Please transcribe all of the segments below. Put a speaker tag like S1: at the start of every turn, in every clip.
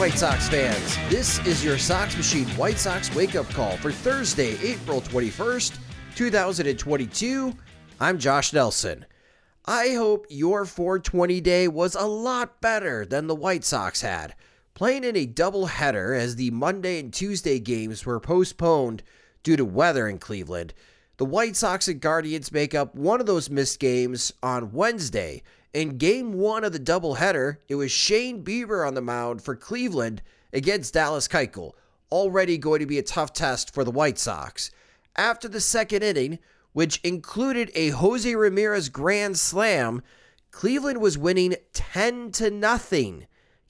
S1: White Sox fans. This is your Sox Machine White Sox wake up call for Thursday, April 21st, 2022. I'm Josh Nelson. I hope your 420 day was a lot better than the White Sox had. Playing in a doubleheader as the Monday and Tuesday games were postponed due to weather in Cleveland, the White Sox and Guardians make up one of those missed games on Wednesday in game one of the doubleheader, it was Shane Bieber on the mound for Cleveland against Dallas Keuchel, already going to be a tough test for the White Sox. After the second inning, which included a Jose Ramirez grand slam, Cleveland was winning 10 to nothing.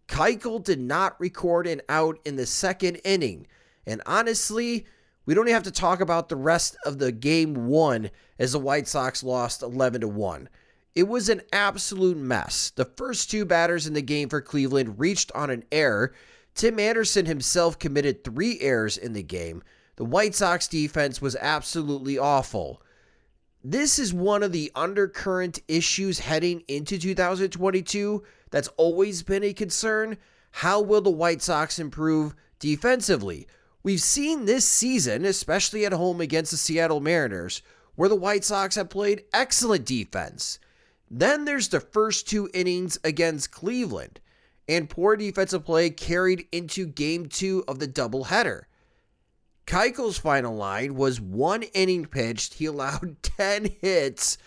S1: Keuchel did not record an out in the second inning. And honestly, we don't even have to talk about the rest of the game one as the White Sox lost 11 to 1. It was an absolute mess. The first two batters in the game for Cleveland reached on an error. Tim Anderson himself committed three errors in the game. The White Sox defense was absolutely awful. This is one of the undercurrent issues heading into 2022 that's always been a concern. How will the White Sox improve defensively? We've seen this season, especially at home against the Seattle Mariners, where the White Sox have played excellent defense. Then there's the first two innings against Cleveland, and poor defensive play carried into game two of the doubleheader. Keuchel's final line was one inning pitched. He allowed 10 hits,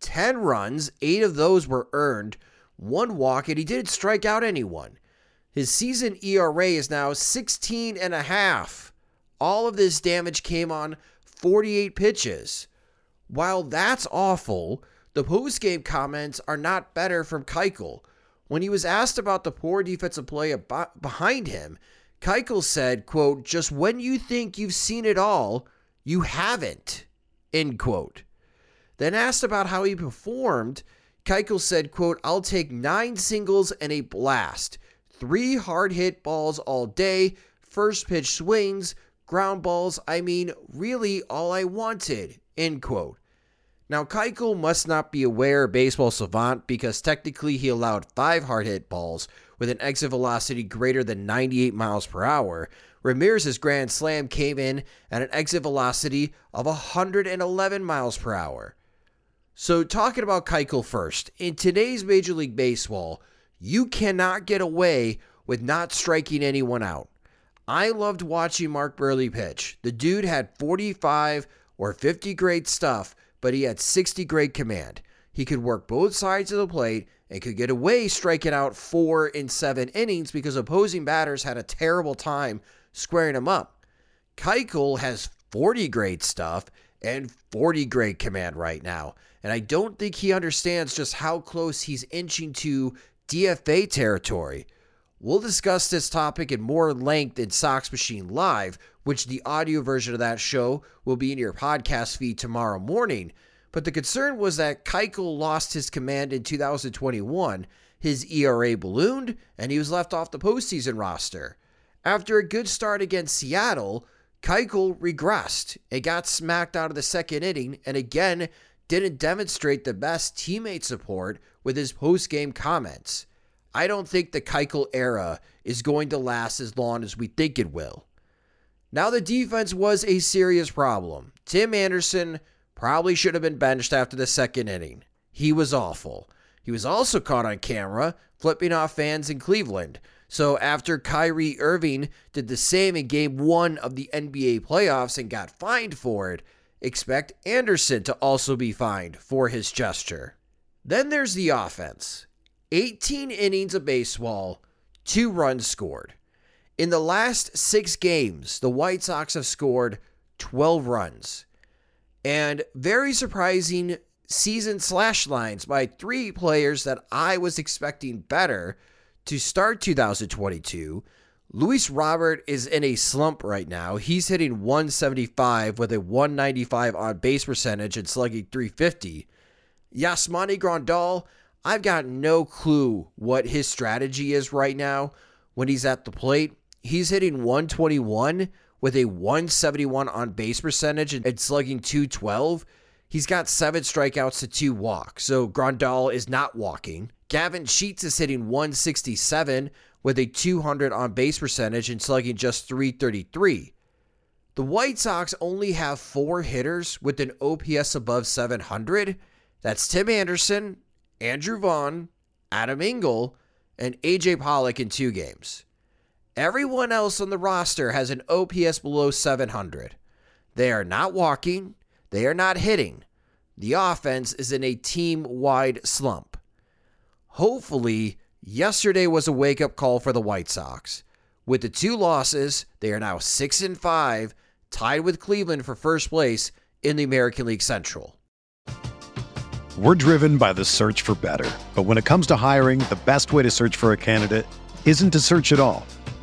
S1: 10 runs, eight of those were earned, one walk, and he didn't strike out anyone. His season ERA is now 16 and a half. All of this damage came on 48 pitches. While that's awful, the post-game comments are not better from Keuchel. When he was asked about the poor defensive play behind him, Keuchel said, quote, just when you think you've seen it all, you haven't, end quote. Then asked about how he performed, Keuchel said, quote, I'll take nine singles and a blast. Three hard hit balls all day, first pitch swings, ground balls. I mean, really all I wanted, end quote. Now, Keuchel must not be aware baseball savant because technically he allowed five hard hit balls with an exit velocity greater than 98 miles per hour. Ramirez's grand slam came in at an exit velocity of 111 miles per hour. So, talking about Keuchel first, in today's Major League Baseball, you cannot get away with not striking anyone out. I loved watching Mark Buehrle pitch. The dude had 45 or 50 great stuff but he had 60 great command. He could work both sides of the plate and could get away striking out four in seven innings because opposing batters had a terrible time squaring him up. Keuchel has 40 great stuff and 40 great command right now. And I don't think he understands just how close he's inching to DFA territory. We'll discuss this topic in more length in Sox Machine Live, which the audio version of that show will be in your podcast feed tomorrow morning. But the concern was that Keuchel lost his command in 2021. His ERA ballooned, and he was left off the postseason roster. After a good start against Seattle, Keuchel regressed and got smacked out of the second inning, and again didn't demonstrate the best teammate support with his post game comments. I don't think the Keuchel era is going to last as long as we think it will. Now, the defense was a serious problem. Tim Anderson probably should have been benched after the second inning. He was awful. He was also caught on camera flipping off fans in Cleveland. So, after Kyrie Irving did the same in game one of the NBA playoffs and got fined for it, expect Anderson to also be fined for his gesture. Then there's the offense 18 innings of baseball, two runs scored. In the last six games, the White Sox have scored 12 runs. And very surprising season slash lines by three players that I was expecting better to start 2022. Luis Robert is in a slump right now. He's hitting 175 with a 195 on base percentage and slugging 350. Yasmani Grandal, I've got no clue what his strategy is right now when he's at the plate. He's hitting 121 with a 171 on base percentage and slugging 212. He's got seven strikeouts to two walks, so Grandal is not walking. Gavin Sheets is hitting 167 with a 200 on base percentage and slugging just 333. The White Sox only have four hitters with an OPS above 700. That's Tim Anderson, Andrew Vaughn, Adam Engel, and AJ Pollock in two games. Everyone else on the roster has an OPS below 700. They are not walking, they are not hitting. The offense is in a team wide slump. Hopefully, yesterday was a wake up call for the White Sox. With the two losses, they are now 6 and 5, tied with Cleveland for first place in the American League Central.
S2: We're driven by the search for better. But when it comes to hiring, the best way to search for a candidate isn't to search at all.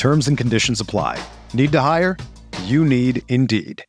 S2: Terms and conditions apply. Need to hire? You need Indeed.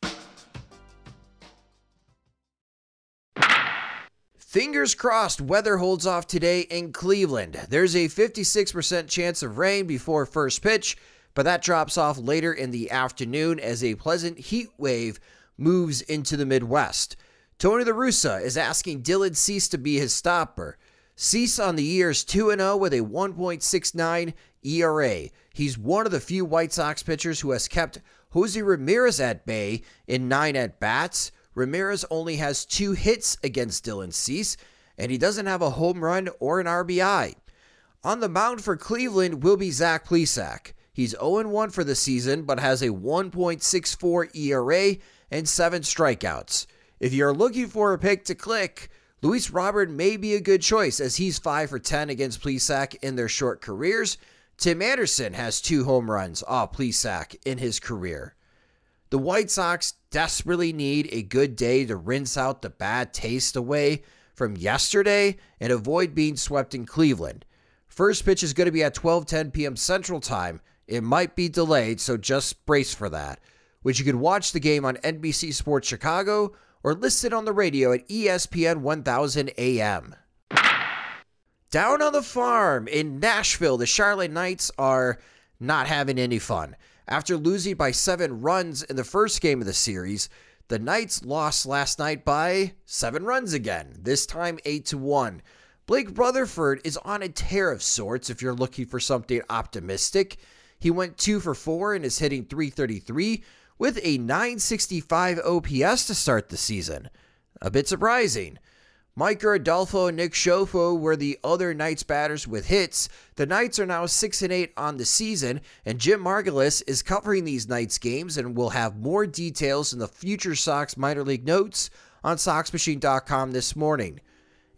S1: Fingers crossed weather holds off today in Cleveland. There's a 56% chance of rain before first pitch, but that drops off later in the afternoon as a pleasant heat wave moves into the Midwest. Tony La Russa is asking Dylan Cease to be his stopper. Cease on the year is 2 0 with a 1.69 ERA. He's one of the few White Sox pitchers who has kept Jose Ramirez at bay in nine at bats. Ramirez only has two hits against Dylan Cease, and he doesn't have a home run or an RBI. On the mound for Cleveland will be Zach Plesac. He's 0 1 for the season, but has a 1.64 ERA and seven strikeouts. If you're looking for a pick to click, Luis Robert may be a good choice as he's 5 for 10 against Plesac in their short careers. Tim Anderson has two home runs off Plesac in his career. The White Sox desperately need a good day to rinse out the bad taste away from yesterday and avoid being swept in Cleveland. First pitch is going to be at 12:10 p.m. Central Time. It might be delayed, so just brace for that. Which you can watch the game on NBC Sports Chicago or listen on the radio at ESPN 1000 AM. Down on the farm in Nashville, the Charlotte Knights are not having any fun. After losing by seven runs in the first game of the series, the Knights lost last night by seven runs again, this time 8 to 1. Blake Rutherford is on a tear of sorts if you're looking for something optimistic. He went 2 for 4 and is hitting 333 with a 965 OPS to start the season. A bit surprising. Micker Adolfo and Nick Ciuffo were the other Knights batters with hits. The Knights are now 6 and 8 on the season, and Jim Margalus is covering these Knights games and will have more details in the future Sox minor league notes on SoxMachine.com this morning.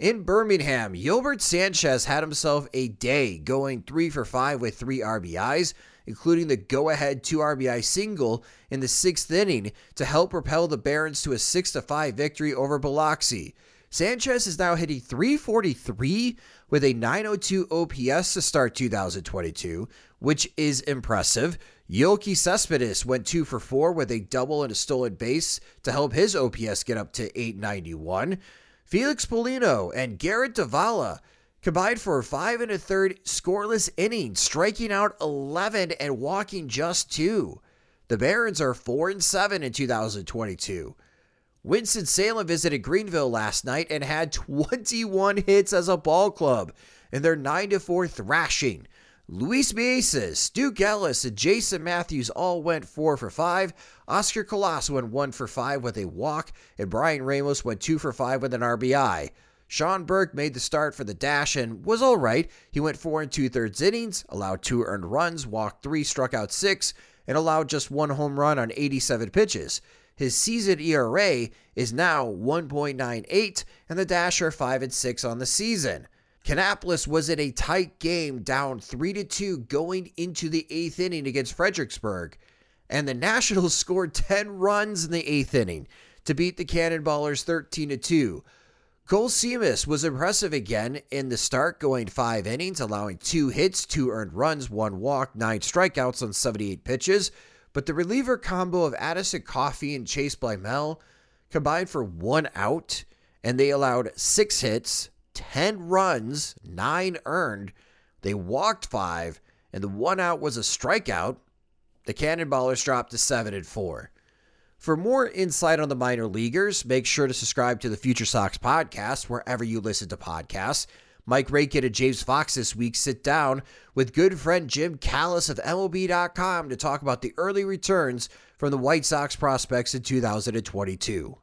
S1: In Birmingham, Gilbert Sanchez had himself a day going 3 for 5 with 3 RBIs, including the go ahead 2 RBI single in the sixth inning to help propel the Barons to a 6 5 victory over Biloxi. Sanchez is now hitting 343 with a 902 OPS to start 2022, which is impressive. Yoelqui Cespedes went 2 for 4 with a double and a stolen base to help his OPS get up to 891. Felix Paulino and Garrett Davila combined for five and a third scoreless innings, striking out 11 and walking just two. The Barons are 4 and 7 in 2022. Winston-Salem visited Greenville last night and had 21 hits as a ball club in their 9 4 thrashing. Luis Mieses, Duke Ellis, and Jason Matthews all went 4 for 5. Oscar Colas went 1 for 5 with a walk, and Bryan Ramos went 2 for 5 with an RBI. Sean Burke made the start for the Dash and was all right. He went four and two thirds innings, allowed two earned runs, walked three, struck out six, and allowed just one home run on 87 pitches. His season ERA is now 1.98, and the Dash are 5 and 6 on the season. Kannapolis was in a tight game, down 3 to 2 going into the eighth inning against Fredericksburg, and the Nationals scored 10 runs in the eighth inning to beat the Cannonballers 13 to 2. Kohl Simas was impressive again in the start, going five innings, allowing two hits, two earned runs, one walk, nine strikeouts on 78 pitches. But the reliever combo of Adisyn Coffey and Chase Plymell combined for one out, and they allowed six hits, 10 runs, nine earned. They walked five, and the one out was a strikeout. The Cannonballers dropped to 7 and 4. For more insight on the minor leaguers, make sure to subscribe to the Future Sox podcast wherever you listen to podcasts. Mike Rankin and James Fox this week sit down with good friend Jim Callis of MLB.com to talk about the early returns from the White Sox prospects in 2022.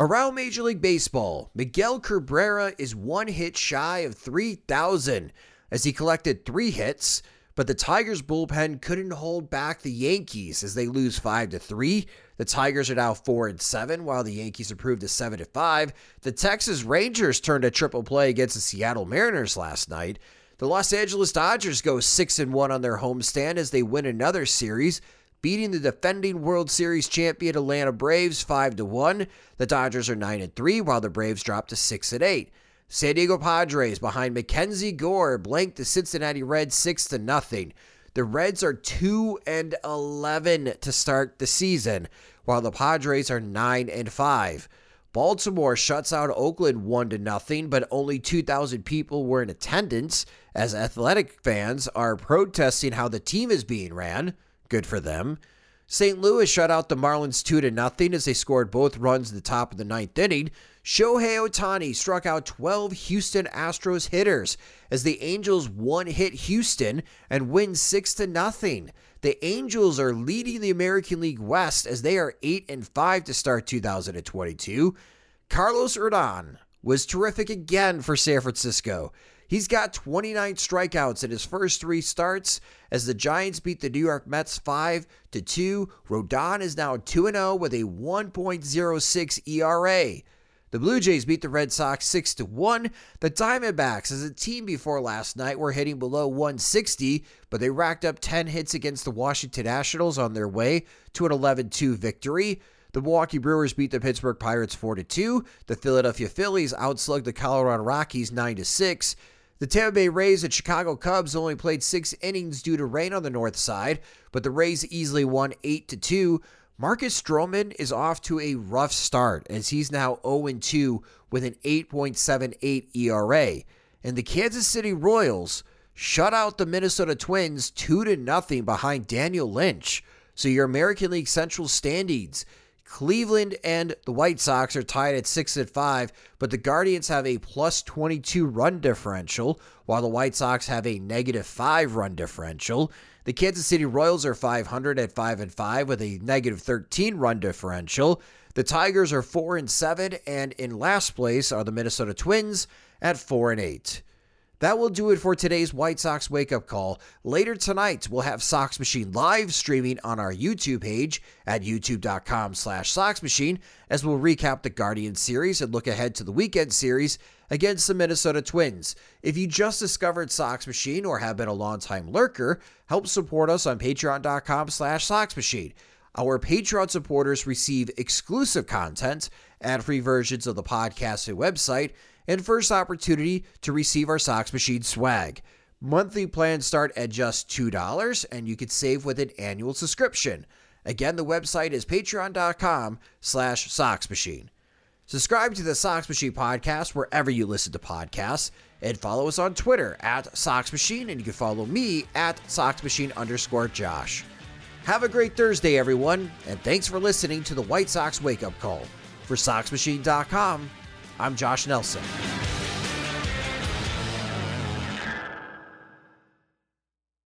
S1: Around Major League Baseball, Miguel Cabrera is one hit shy of 3,000 as he collected three hits but the Tigers bullpen couldn't hold back the Yankees as they lose 5 to 3. The Tigers are now 4 and 7 while the Yankees improved to 7 to 5. The Texas Rangers turned a triple play against the Seattle Mariners last night. The Los Angeles Dodgers go 6 and 1 on their homestand as they win another series beating the defending World Series champion Atlanta Braves 5 to 1. The Dodgers are 9 and 3 while the Braves drop to 6 and 8. San Diego Padres behind Mackenzie Gore blanked the Cincinnati Reds 6 to nothing. The Reds are 2 and 11 to start the season, while the Padres are 9 and 5. Baltimore shuts out Oakland 1 to nothing, but only 2,000 people were in attendance as athletic fans are protesting how the team is being ran. Good for them. St. Louis shut out the Marlins 2 to nothing as they scored both runs in the top of the ninth inning. Shohei Ohtani struck out 12 Houston Astros hitters as the Angels one hit Houston and win 6 to nothing. The Angels are leading the American League West as they are 8 and 5 to start 2022. Carlos Rodon was terrific again for San Francisco. He's got 29 strikeouts in his first 3 starts as the Giants beat the New York Mets 5 to 2. Rodon is now 2 0 with a 1.06 ERA. The Blue Jays beat the Red Sox 6 to 1. The Diamondbacks, as a team before last night, were hitting below 160, but they racked up 10 hits against the Washington Nationals on their way to an 11 2 victory. The Milwaukee Brewers beat the Pittsburgh Pirates 4 2. The Philadelphia Phillies outslugged the Colorado Rockies 9 6. The Tampa Bay Rays and Chicago Cubs only played six innings due to rain on the north side, but the Rays easily won 8 2. Marcus Stroman is off to a rough start as he's now 0 2 with an 8.78 ERA. And the Kansas City Royals shut out the Minnesota Twins 2 to nothing behind Daniel Lynch. So your American League Central standings Cleveland and the White Sox are tied at 6 and 5, but the Guardians have a plus 22 run differential, while the White Sox have a negative 5 run differential. The Kansas City Royals are 500 at 5 and 5 with a negative 13 run differential. The Tigers are 4 and 7 and in last place are the Minnesota Twins at 4 and 8. That will do it for today's White Sox wake up call. Later tonight, we'll have Sox Machine live streaming on our YouTube page at youtube.com slash Sox Machine as we'll recap the Guardian series and look ahead to the weekend series against the Minnesota Twins. If you just discovered Sox Machine or have been a longtime lurker, help support us on patreon.com slash Sox Machine. Our Patreon supporters receive exclusive content, ad-free versions of the podcast and website, and first opportunity to receive our Sox Machine swag. Monthly plans start at just $2 and you can save with an annual subscription. Again, the website is patreon.com slash soxmachine. Subscribe to the Sox Machine podcast wherever you listen to podcasts and follow us on Twitter at Sox Machine and you can follow me at Sox Machine underscore Josh. Have a great Thursday, everyone, and thanks for listening to the White Sox Wake Up Call. For SoxMachine.com, I'm Josh Nelson.